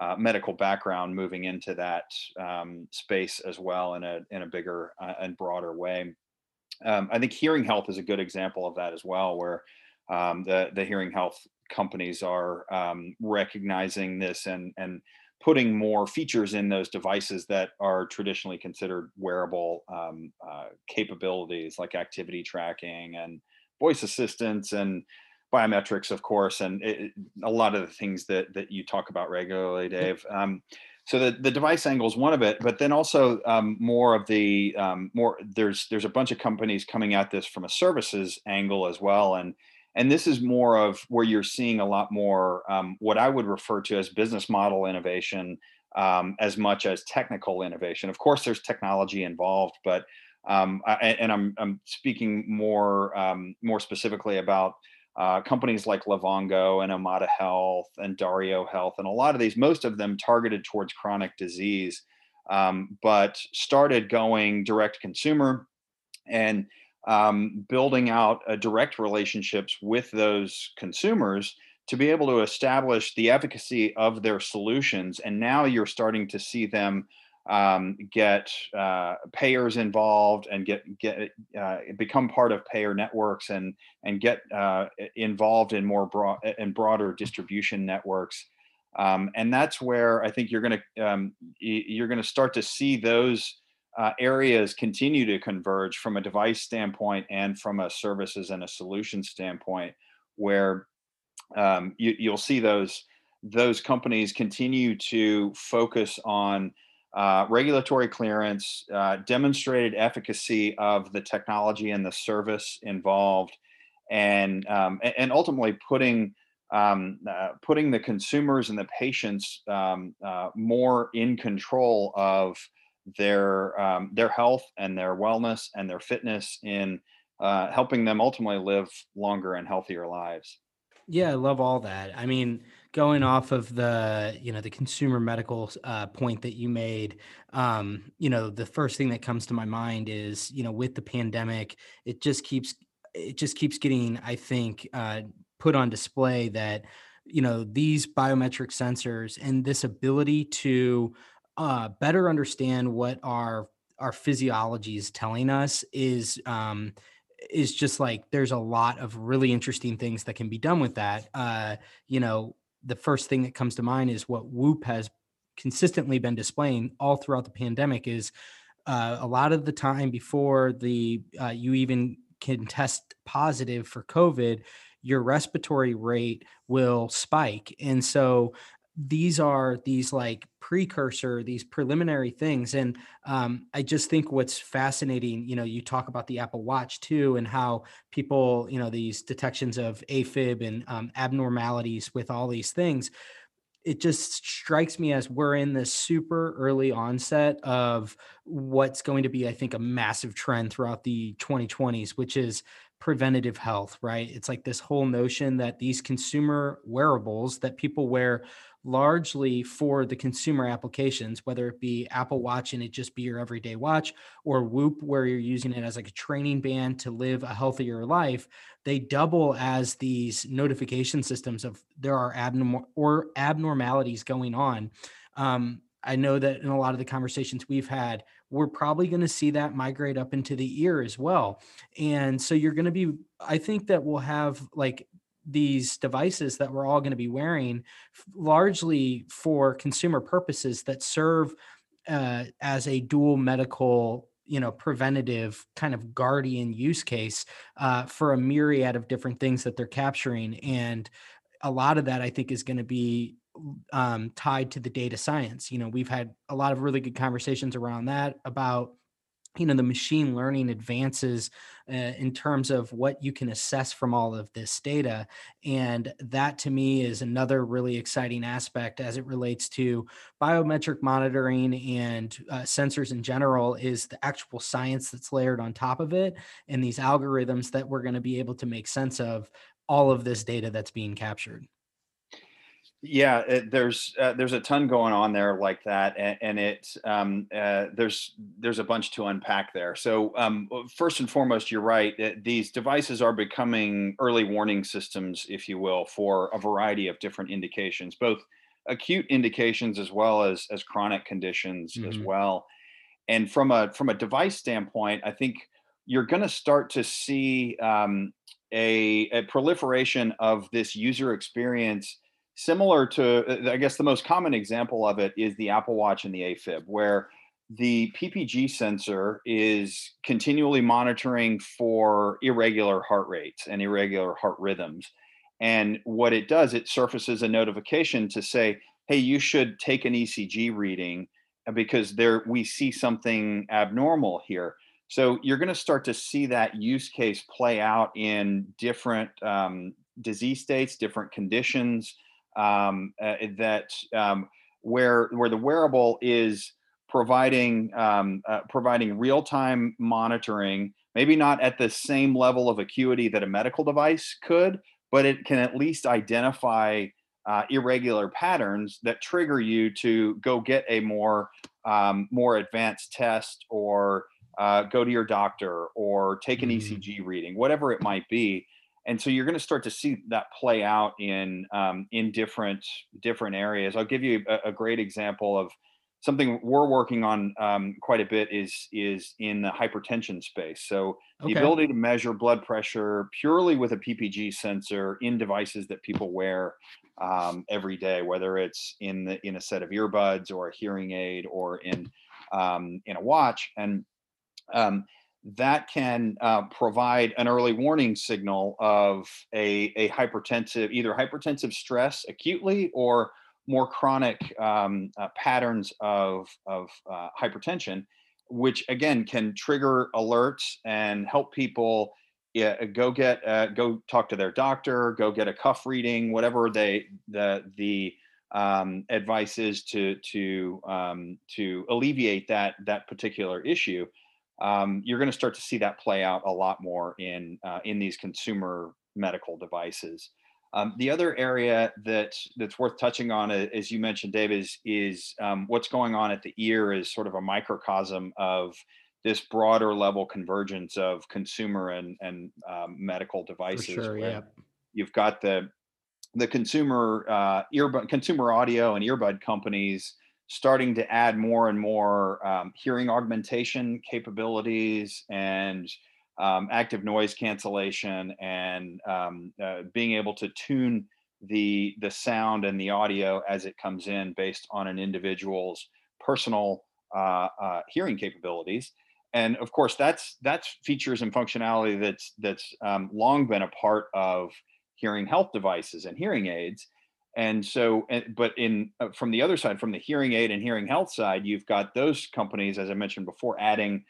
uh, medical background, moving into that um, space as well in a in a bigger uh, and broader way um, I think hearing health is a good example of that as well, where um, the the hearing health companies are um, recognizing this and and putting more features in those devices that are traditionally considered wearable um, uh, capabilities, like activity tracking and voice assistance and biometrics, of course, and it, a lot of the things that that you talk about regularly, Dave. Um, so the, the device angle is one of it but then also um, more of the um, more there's there's a bunch of companies coming at this from a services angle as well. And and this is more of where you're seeing a lot more um, what i would refer to as business model innovation um, as much as technical innovation. Of course there's technology involved but um, I, and I'm, I'm speaking more um, more specifically about uh, companies like Livongo and Omada Health and Dario Health, and a lot of these, most of them targeted towards chronic disease, um, but started going direct consumer and um, building out uh, direct relationships with those consumers to be able to establish the efficacy of their solutions. And now you're starting to see them um, get uh, payers involved and get get uh, become part of payer networks and and get uh, involved in more broad and broader distribution networks. Um, and that's where I think you're going to um, you're going to start to see those uh, areas continue to converge from a device standpoint and from a services and a solution standpoint, where um, you, you'll see those those companies continue to focus on uh, regulatory clearance, uh, demonstrated efficacy of the technology and the service involved, and um, and ultimately putting um, uh, putting the consumers and the patients um, uh, more in control of their um, their health and their wellness and their fitness in uh, helping them ultimately live longer and healthier lives. Yeah, I love all that. I mean, going off of the you know the consumer medical uh, point that you made, um, you know, the first thing that comes to my mind is you know with the pandemic, it just keeps it just keeps getting I think uh, put on display that you know these biometric sensors and this ability to uh, better understand what our our physiology is telling us is um, is just like there's a lot of really interesting things that can be done with that. Uh, you know, the first thing that comes to mind is what Whoop has consistently been displaying all throughout the pandemic is uh, a lot of the time before the uh, you even can test positive for COVID, your respiratory rate will spike, and so these are these like precursor these preliminary things and um, i just think what's fascinating you know you talk about the apple watch too and how people you know these detections of afib and um, abnormalities with all these things it just strikes me as we're in this super early onset of what's going to be i think a massive trend throughout the 2020s which is preventative health right? It's like this whole notion that these consumer wearables that people wear largely for the consumer applications, whether it be Apple Watch and it just be your everyday watch, or Whoop, where you're using it as like a training band to live a healthier life, they double as these notification systems of there are abnormal or abnormalities going on. Um, I know that in a lot of the conversations we've had, we're probably going to see that migrate up into the ear as well. And so you're going to be, I think that we'll have like these devices that we're all going to be wearing largely for consumer purposes that serve uh, as a dual medical you know preventative kind of guardian use case uh, for a myriad of different things that they're capturing. And a lot of that i think is going to be um, tied to the data science. You know we've had a lot of really good conversations around that about you know the machine learning advances uh, in terms of what you can assess from all of this data and that to me is another really exciting aspect as it relates to biometric monitoring and uh, sensors in general is the actual science that's layered on top of it and these algorithms that we're going to be able to make sense of all of this data that's being captured yeah, it, there's uh, there's a ton going on there like that, and, and it um, uh, there's there's a bunch to unpack there. So um, first and foremost, you're right. These devices are becoming early warning systems, if you will, for a variety of different indications, both acute indications as well as as chronic conditions mm-hmm. as well. And from a from a device standpoint, I think you're going to start to see um, a, a proliferation of this user experience similar to uh, i guess the most common example of it is the apple watch and the afib where the ppg sensor is continually monitoring for irregular heart rates and irregular heart rhythms. And what it does it surfaces a notification to say hey you should take an ecg reading uh, because there we see something abnormal here. So you're going to start to see that use case play out in different um, disease states different conditions um, uh, that um, where where the wearable is providing um, uh, providing real time monitoring, maybe not at the same level of acuity that a medical device could, but it can at least identify uh, irregular patterns that trigger you to go get a more um, more advanced test or uh, go to your doctor or take an mm-hmm. ECG reading, whatever it might be and so you're going to start to see that play out in um, in different different areas. I'll give you a, a, great example of something we're working on um, quite a bit is is in the hypertension space. So the ability to measure blood pressure purely with a PPG sensor in devices that people wear um, every day, whether it's in the in a set of earbuds or a hearing aid or in um, in a watch and um, that can uh, provide an early warning signal of a, a hypertensive, either hypertensive stress acutely or more chronic um, uh, patterns of, of uh, hypertension, which again can trigger alerts and help people yeah, go get uh, go talk to their doctor, go get a cuff reading, whatever they the the um, advice is to to um, to alleviate that that particular issue um, you're going to start to see that play out a lot more in uh, in these consumer medical devices. Um, the other area that that's worth touching on, as you mentioned, Dave, is is um, what's going on at the ear is sort of a microcosm of this broader level convergence of consumer and and um, medical devices. Sure, yeah. You've got the the consumer uh, earbud consumer audio and earbud companies starting to add more and more um, hearing augmentation capabilities and um, active noise cancellation and um, uh, being able to tune the the sound and the audio as it comes in based on an individual's personal uh, uh, hearing capabilities. And of course that's that's features and functionality that's that's um, long been a part of hearing health devices and hearing aids and so but in uh, from the other side from the hearing aid and hearing health side you've got those companies as i mentioned before adding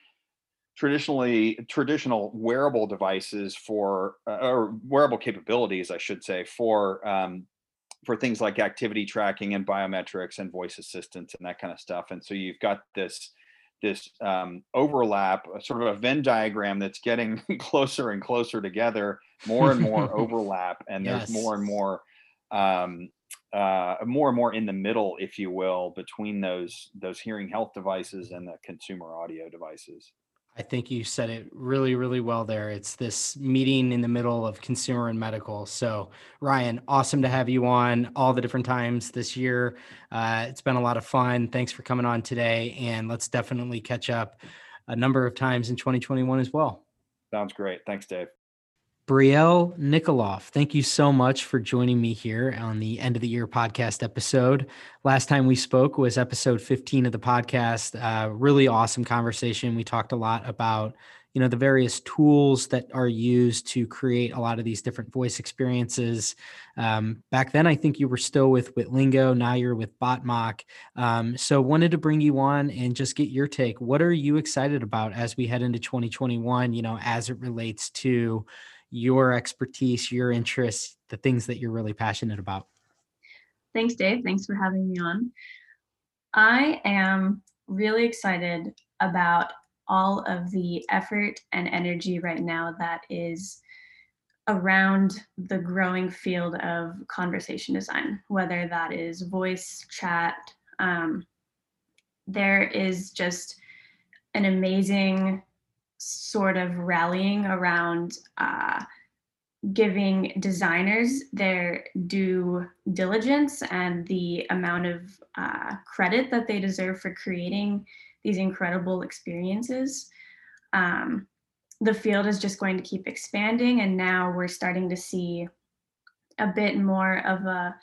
traditionally traditional wearable devices for uh, or wearable capabilities i should say for um, for things like activity tracking and biometrics and voice assistance and that kind of stuff and so you've got this this um, overlap sort of a venn diagram that's getting closer and closer together more and more overlap and yes. there's more and more um, uh, more and more in the middle, if you will, between those those hearing health devices and the consumer audio devices. I think you said it really, really well there. It's this meeting in the middle of consumer and medical. So, Ryan, awesome to have you on all the different times this year. Uh, it's been a lot of fun. Thanks for coming on today. And let's definitely catch up a number of times in 2021 as well. Sounds great. Thanks, Dave. Brielle Nickoloff, thank you so much for joining me here on the end of the year podcast episode. Last time we spoke was episode 15 of the podcast. Uh, really awesome conversation. We talked a lot about you know the various tools that are used to create a lot of these different voice experiences um, back then i think you were still with witlingo now you're with botmock um, so wanted to bring you on and just get your take what are you excited about as we head into 2021 you know as it relates to your expertise your interests the things that you're really passionate about thanks dave thanks for having me on i am really excited about all of the effort and energy right now that is around the growing field of conversation design, whether that is voice, chat. Um, there is just an amazing sort of rallying around uh, giving designers their due diligence and the amount of uh, credit that they deserve for creating these incredible experiences. Um, the field is just going to keep expanding, and now we're starting to see a bit more of a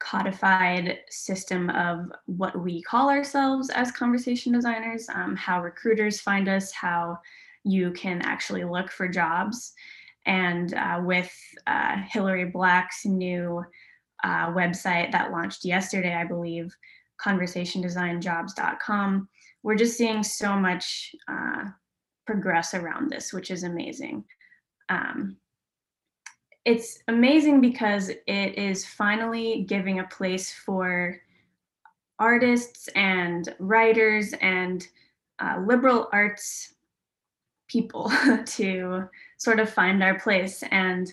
codified system of what we call ourselves as conversation designers, um, how recruiters find us, how you can actually look for jobs. And uh, with uh, Hillary Black's new uh, website that launched yesterday, I believe, conversationdesignjobs.com, we're just seeing so much uh, progress around this, which is amazing. Um, it's amazing because it is finally giving a place for artists and writers and uh, liberal arts people to sort of find our place. And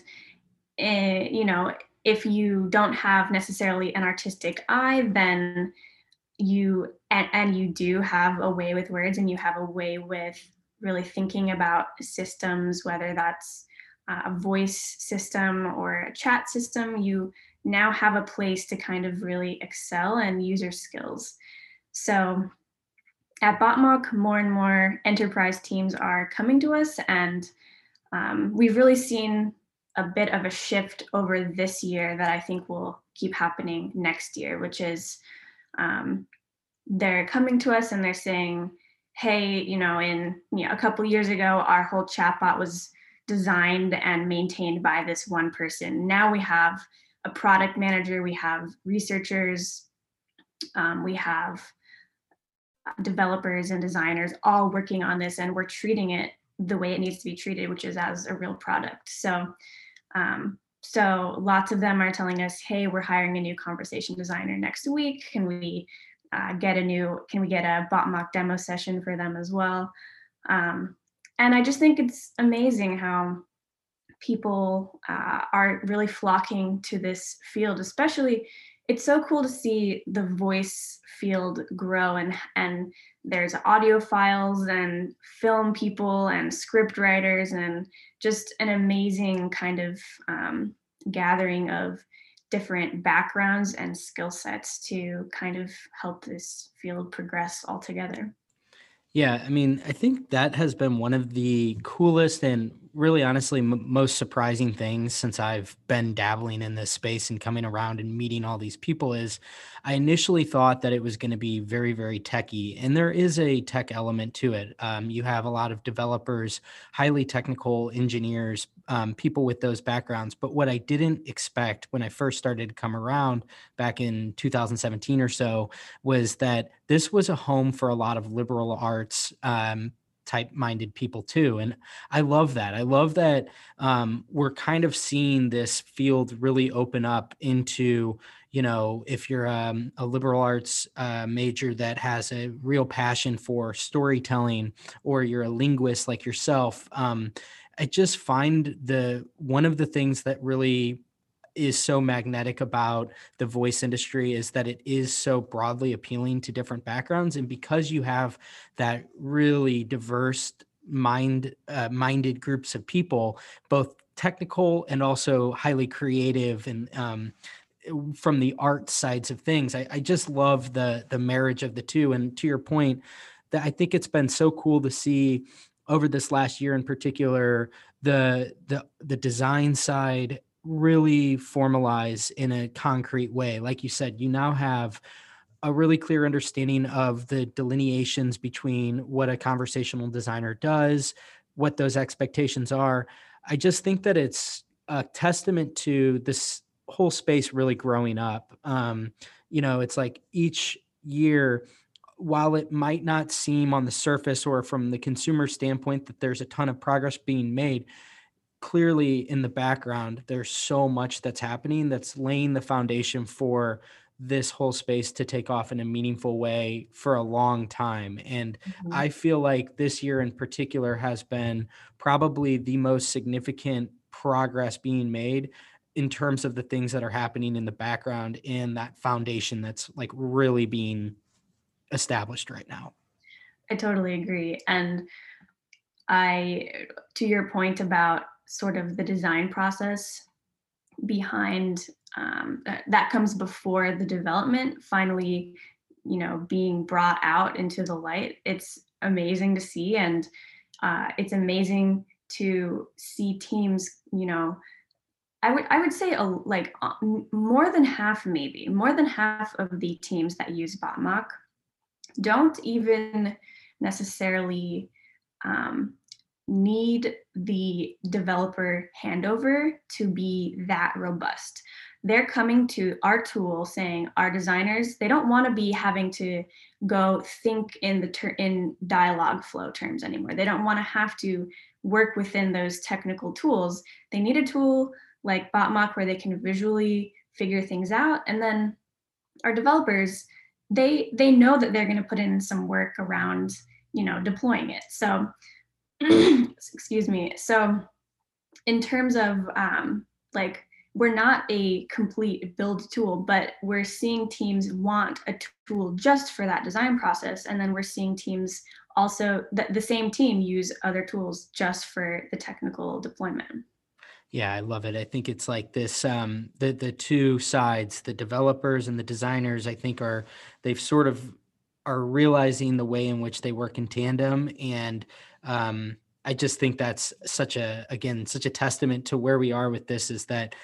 uh, you know if you don't have necessarily an artistic eye then you and, and you do have a way with words and you have a way with really thinking about systems whether that's a voice system or a chat system you now have a place to kind of really excel and use your skills. So at botmock more and more enterprise teams are coming to us and um, we've really seen a bit of a shift over this year that i think will keep happening next year which is um, they're coming to us and they're saying, hey, you know, in you know, a couple years ago, our whole chatbot was designed and maintained by this one person. Now we have a product manager, we have researchers, um, we have developers and designers all working on this, and we're treating it the way it needs to be treated, which is as a real product. So, um, so lots of them are telling us, hey, we're hiring a new conversation designer next week. Can we uh, get a new, can we get a botmock demo session for them as well? Um, and I just think it's amazing how people uh, are really flocking to this field, especially it's so cool to see the voice field grow and and there's audio files and film people and script writers and just an amazing kind of um, gathering of different backgrounds and skill sets to kind of help this field progress altogether. Yeah, I mean, I think that has been one of the coolest and really honestly m- most surprising things since I've been dabbling in this space and coming around and meeting all these people is I initially thought that it was going to be very, very techy, and there is a tech element to it. Um, you have a lot of developers, highly technical engineers, um, people with those backgrounds. But what I didn't expect when I first started to come around back in 2017 or so was that this was a home for a lot of liberal arts um, type minded people too and i love that i love that um, we're kind of seeing this field really open up into you know if you're um, a liberal arts uh, major that has a real passion for storytelling or you're a linguist like yourself um, i just find the one of the things that really is so magnetic about the voice industry is that it is so broadly appealing to different backgrounds and because you have that really diverse mind uh, minded groups of people, both technical and also highly creative and um, from the art sides of things. I, I just love the the marriage of the two. And to your point, that I think it's been so cool to see over this last year in particular the the the design side really formalize in a concrete way. Like you said, you now have a really clear understanding of the delineations between what a conversational designer does, what those expectations are. I just think that it's a testament to this whole space really growing up. Um, you know, it's like each year, while it might not seem on the surface or from the consumer standpoint that there's a ton of progress being made, clearly in the background, there's so much that's happening that's laying the foundation for this whole space to take off in a meaningful way for a long time. And mm-hmm. I feel like this year in particular has been probably the most significant progress being made in terms of the things that are happening in the background in that foundation that's like really being established right now. I totally agree. And I, to your point about sort of the design process behind um, that comes before the development finally you know being brought out into the light it's amazing to see and uh, it's amazing to see teams you know i would i would say a, like uh, more than half maybe more than half of the teams that use botmock don't even necessarily um, need the developer handover to be that robust. They're coming to our tool saying our designers, they don't want to be having to go think in the ter- in Dialogflow terms anymore. They don't want to have to work within those technical tools. They need a tool like Botmock where they can visually figure things out and then our developers they they know that they're going to put in some work around you know deploying it so excuse me. So, in terms of um, like, we're not a complete build tool, but we're seeing teams want a tool just for that design process. And then we're seeing teams also, the, the same team use other tools just for the technical deployment. Yeah, I love it. I think it's like this um the the two sides, the developers and the designers, I think are they've sort of are realizing the way in which they work in tandem and um, I just think that's such a again such a testament to where we are with this is that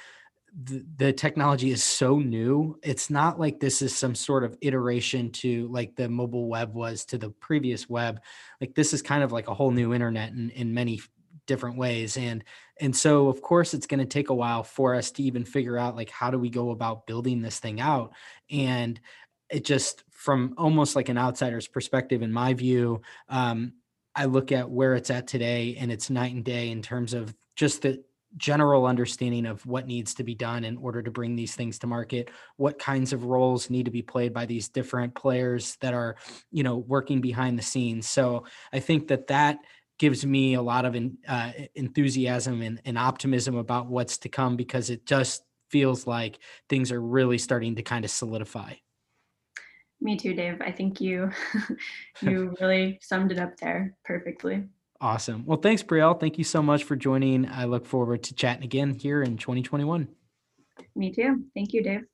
the, the technology is so new. It's not like this is some sort of iteration to like the mobile web was to the previous web. Like this is kind of like a whole new internet in, in many different ways and and so of course it's going to take a while for us to even figure out like how do we go about building this thing out? And it just from almost like an outsider's perspective in my view um, I look at where it's at today and it's night and day in terms of just the general understanding of what needs to be done in order to bring these things to market what kinds of roles need to be played by these different players that are you know working behind the scenes. So i think that that gives me a lot of uh, enthusiasm and, and optimism about what's to come because it just feels like things are really starting to kind of solidify me too, Dave. I think you you really summed it up there perfectly. Awesome. Well, thanks, Brielle. Thank you so much for joining. I look forward to chatting again here in 2021. Me too. Thank you, Dave.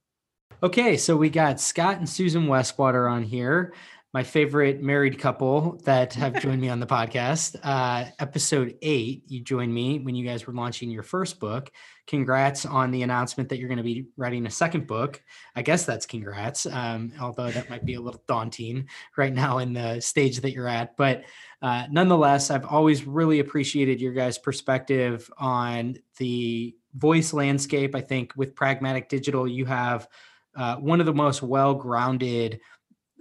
Okay, so we got Scott and Susan Westwater on here my favorite married couple that have joined me on the podcast. Uh, episode eight, you joined me when you guys were launching your first book. Congrats on the announcement that you're going to be writing a second book. I guess that's congrats, um, although that might be a little daunting right now in the stage that you're at. But uh, nonetheless, I've always really appreciated your guys' perspective on the voice landscape. I think with Pragmatic Digital, you have uh, one of the most well grounded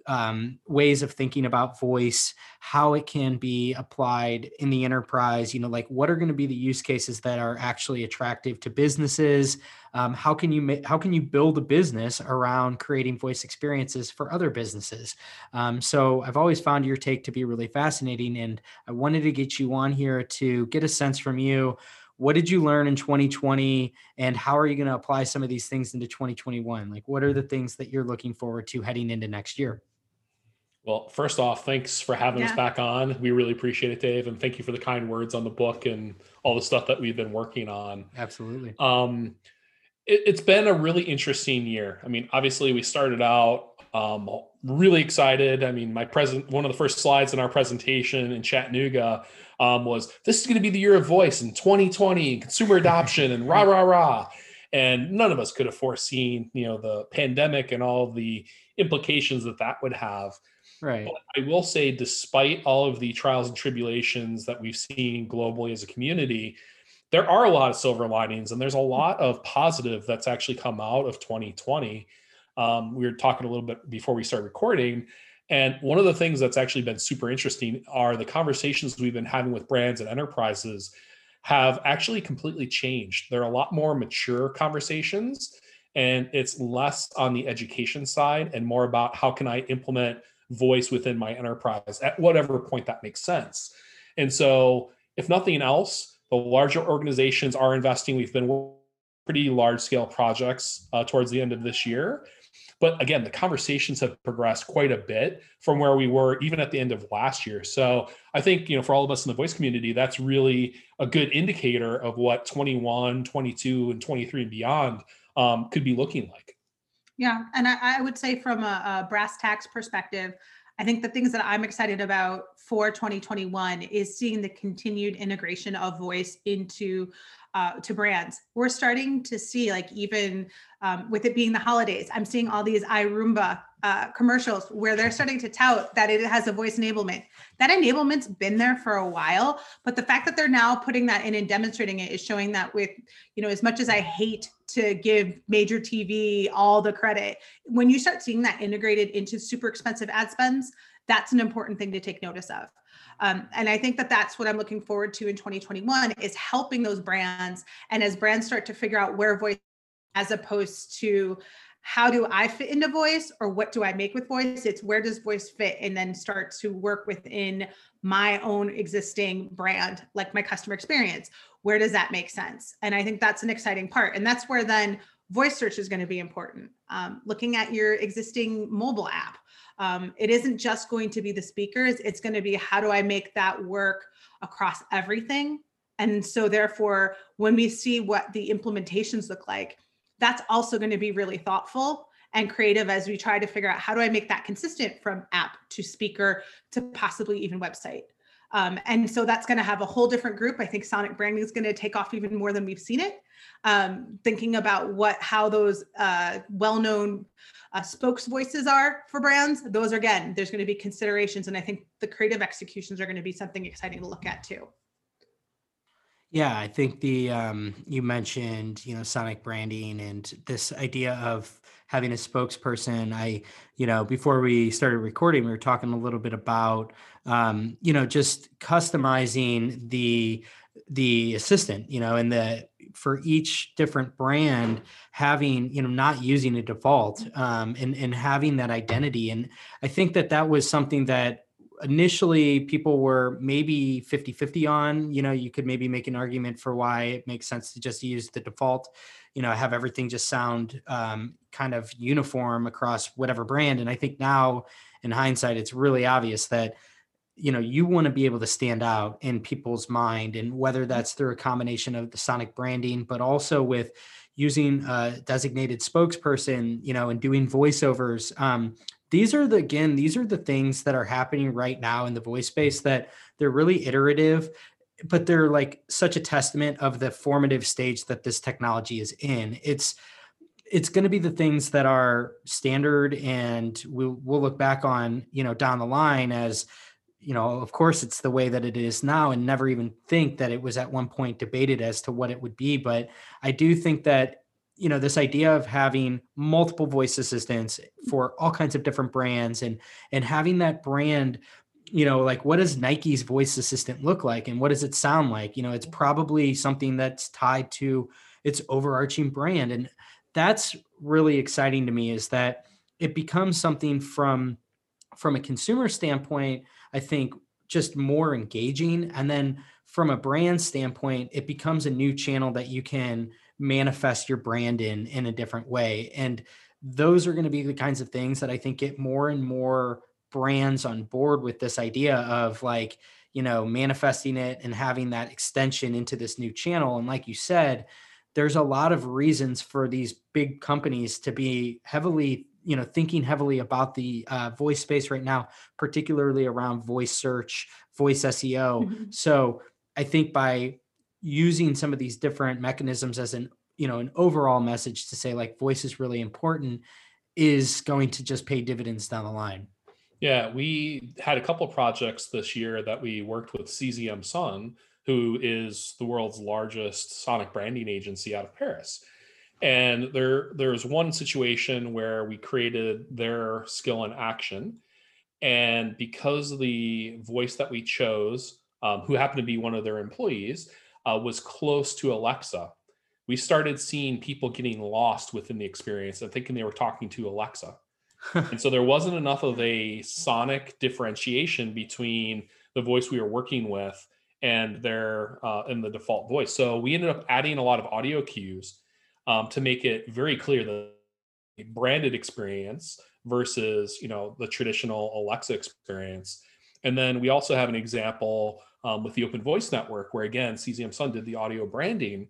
um, ways of thinking about voice, how it can be applied in the enterprise. You know, like what are going to be the use cases that are actually attractive to businesses? Um, how can you ma- how can you build a business around creating voice experiences for other businesses? Um, so I've always found your take to be really fascinating, and I wanted to get you on here to get a sense from you what did you learn in 2020 and how are you going to apply some of these things into 2021 like what are the things that you're looking forward to heading into next year Well, first off, thanks for having yeah. us back on. We really appreciate it, Dave, and thank you for the kind words on the book and all the stuff that we've been working on. Absolutely. Um, it, has been a really interesting year. I mean, obviously, we started out um, really excited. I mean, my present one of the first slides in our presentation in Chattanooga um, was this is going to be the year of voice in 2020, and consumer adoption, and rah rah rah. And none of us could have foreseen, you know, the pandemic and all the implications that that would have. Right. But I will say, despite all of the trials and tribulations that we've seen globally as a community, there are a lot of silver linings and there's a lot of positive that's actually come out of 2020. Um, we were talking a little bit before we started recording. And one of the things that's actually been super interesting are the conversations we've been having with brands and enterprises have actually completely changed. They're a lot more mature conversations and it's less on the education side and more about how can I implement voice within my enterprise at whatever point that makes sense. And so, if nothing else, the larger organizations are investing. We've been pretty large scale projects uh, towards the end of this year. But again, the conversations have progressed quite a bit from where we were even at the end of last year. So I think, you know, for all of us in the voice community, that's really a good indicator of what 21, 22, and 23 and beyond um, could be looking like. Yeah, and I, I would say from a, a brass tacks perspective, I think the things that I'm excited about for 2021 is seeing the continued integration of voice into uh, to brands. We're starting to see like even um, with it being the holidays, I'm seeing all these iRoomba uh, commercials where they're starting to tout that it has a voice enablement. That enablement's been there for a while, but the fact that they're now putting that in and demonstrating it is showing that with, you know, as much as I hate to give major TV all the credit, when you start seeing that integrated into super expensive ad spends, that's an important thing to take notice of. Um, and I think that that's what I'm looking forward to in 2021 is helping those brands. And as brands start to figure out where voice, as opposed to how do I fit into voice or what do I make with voice? It's where does voice fit and then start to work within my own existing brand, like my customer experience. Where does that make sense? And I think that's an exciting part. And that's where then voice search is going to be important. Um, looking at your existing mobile app, um, it isn't just going to be the speakers, it's going to be how do I make that work across everything? And so, therefore, when we see what the implementations look like, that's also going to be really thoughtful and creative as we try to figure out how do I make that consistent from app to speaker to possibly even website. Um, and so that's going to have a whole different group. I think sonic branding is going to take off even more than we've seen it. Um, thinking about what how those uh, well-known uh, spokes voices are for brands, those are again, there's going to be considerations, and I think the creative executions are going to be something exciting to look at too. Yeah, I think the um, you mentioned you know sonic branding and this idea of having a spokesperson. I you know before we started recording, we were talking a little bit about um, you know just customizing the the assistant you know and the for each different brand having you know not using a default um, and and having that identity and i think that that was something that initially people were maybe 50 50 on you know you could maybe make an argument for why it makes sense to just use the default you know have everything just sound um, kind of uniform across whatever brand and i think now in hindsight it's really obvious that you know you want to be able to stand out in people's mind and whether mm-hmm. that's through a combination of the sonic branding but also with using a designated spokesperson you know and doing voiceovers um, these are the again these are the things that are happening right now in the voice space that they're really iterative but they're like such a testament of the formative stage that this technology is in it's it's going to be the things that are standard and we'll, we'll look back on you know down the line as you know, of course, it's the way that it is now, and never even think that it was at one point debated as to what it would be. But I do think that, you know, this idea of having multiple voice assistants for all kinds of different brands and and having that brand, you know, like what does Nike's voice assistant look like and what does it sound like? You know, it's probably something that's tied to its overarching brand. And that's really exciting to me is that it becomes something from from a consumer standpoint I think just more engaging. And then from a brand standpoint, it becomes a new channel that you can manifest your brand in in a different way. And those are going to be the kinds of things that I think get more and more brands on board with this idea of like, you know, manifesting it and having that extension into this new channel. And like you said, there's a lot of reasons for these big companies to be heavily you know thinking heavily about the uh, voice space right now particularly around voice search voice seo mm-hmm. so i think by using some of these different mechanisms as an you know an overall message to say like voice is really important is going to just pay dividends down the line. Yeah we had a couple projects this year that we worked with Sixième Son who is the world's largest sonic branding agency out of paris. And there there's one situation where we created their skill in action. And because the voice that we chose um, who happened to be one of their employees uh, was close to alexa we started seeing people getting lost within the experience and thinking they were talking to alexa and so there wasn't enough of a sonic differentiation between the voice we were working with and their uh, and the default voice so we ended up adding a lot of audio cues um, to make it very clear that branded experience versus you know the traditional Alexa experience. And then we also have an example um, with the Open Voice Network, where again Sixième Son did the audio branding,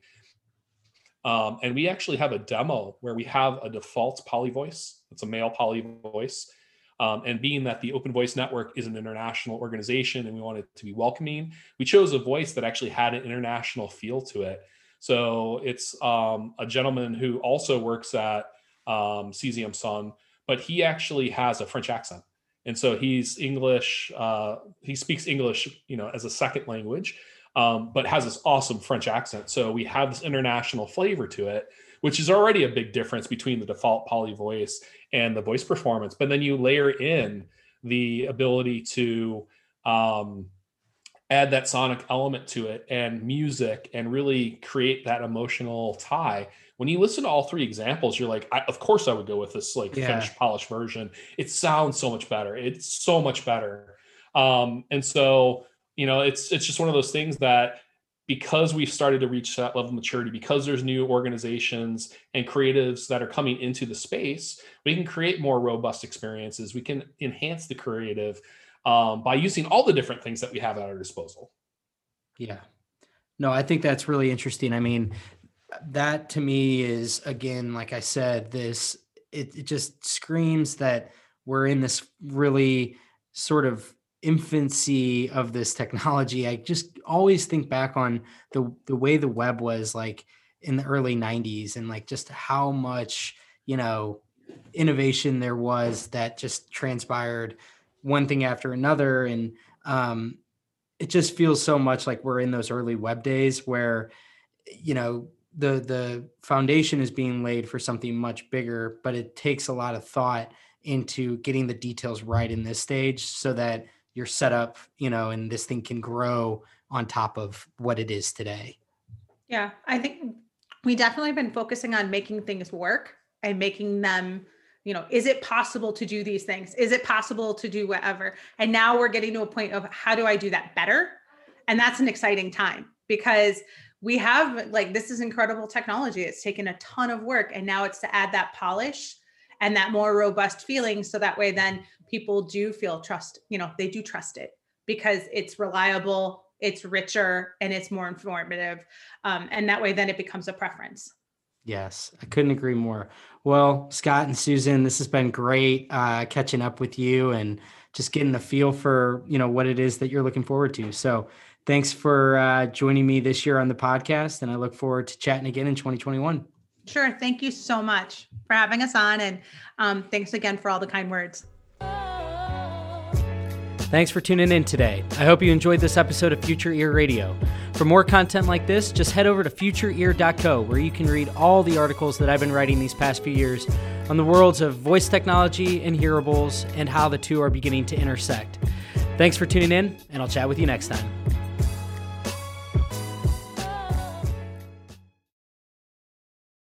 um, and we actually have a demo where we have a default Polly voice. It's a male Polly voice. Um, and being that the Open Voice Network is an international organization and we wanted to be welcoming, we chose a voice that actually had an international feel to it. So it's um, a gentleman who also works at um, Sixième Son, but he actually has a French accent. And so he's English, uh, he speaks English, you know, as a second language, um, but has this awesome French accent. So we have this international flavor to it, which is already a big difference between the default Polly voice and the voice performance. But then you layer in the ability to, um, add that sonic element to it and music and really create that emotional tie when you listen to all three examples you're like of course i would go with this like yeah. finished polished version it sounds so much better it's so much better um, and so you know it's it's just one of those things that because we've started to reach that level of maturity because there's new organizations and creatives that are coming into the space we can create more robust experiences we can enhance the creative um, by using all the different things that we have at our disposal. Yeah. No, I think that's really interesting. I mean, that to me is again, like I said, this it, it just screams that we're in this really sort of infancy of this technology. I just always think back on the the way the web was like in the early 90s and like just how much, you know, innovation there was that just transpired one thing after another and um, it just feels so much like we're in those early web days where you know the the foundation is being laid for something much bigger but it takes a lot of thought into getting the details right in this stage so that you're set up you know and this thing can grow on top of what it is today. Yeah i think we definitely been focusing on making things work and making them you know is it possible to do these things? Is it possible to do whatever? And now we're getting to a point of how do i do that better? And that's an exciting time because we have like this is incredible technology it's taken a ton of work and now it's to add that polish and that more robust feeling so that way then people do feel trust you know they do trust it because it's reliable it's richer and it's more informative um, and that way then it becomes a preference Yes, I couldn't agree more. Well, Scott and Susan, this has been great uh, catching up with you and just getting a feel for you know what it is that you're looking forward to. So, thanks for uh, joining me this year on the podcast, and I look forward to chatting again in 2021. Sure. Thank you so much for having us on, and um, thanks again for all the kind words. Thanks for tuning in today. I hope you enjoyed this episode of Future Ear Radio. For more content like this, just head over to futureear.co where you can read all the articles that I've been writing these past few years on the worlds of voice technology and hearables and how the two are beginning to intersect. Thanks for tuning in, and I'll chat with you next time.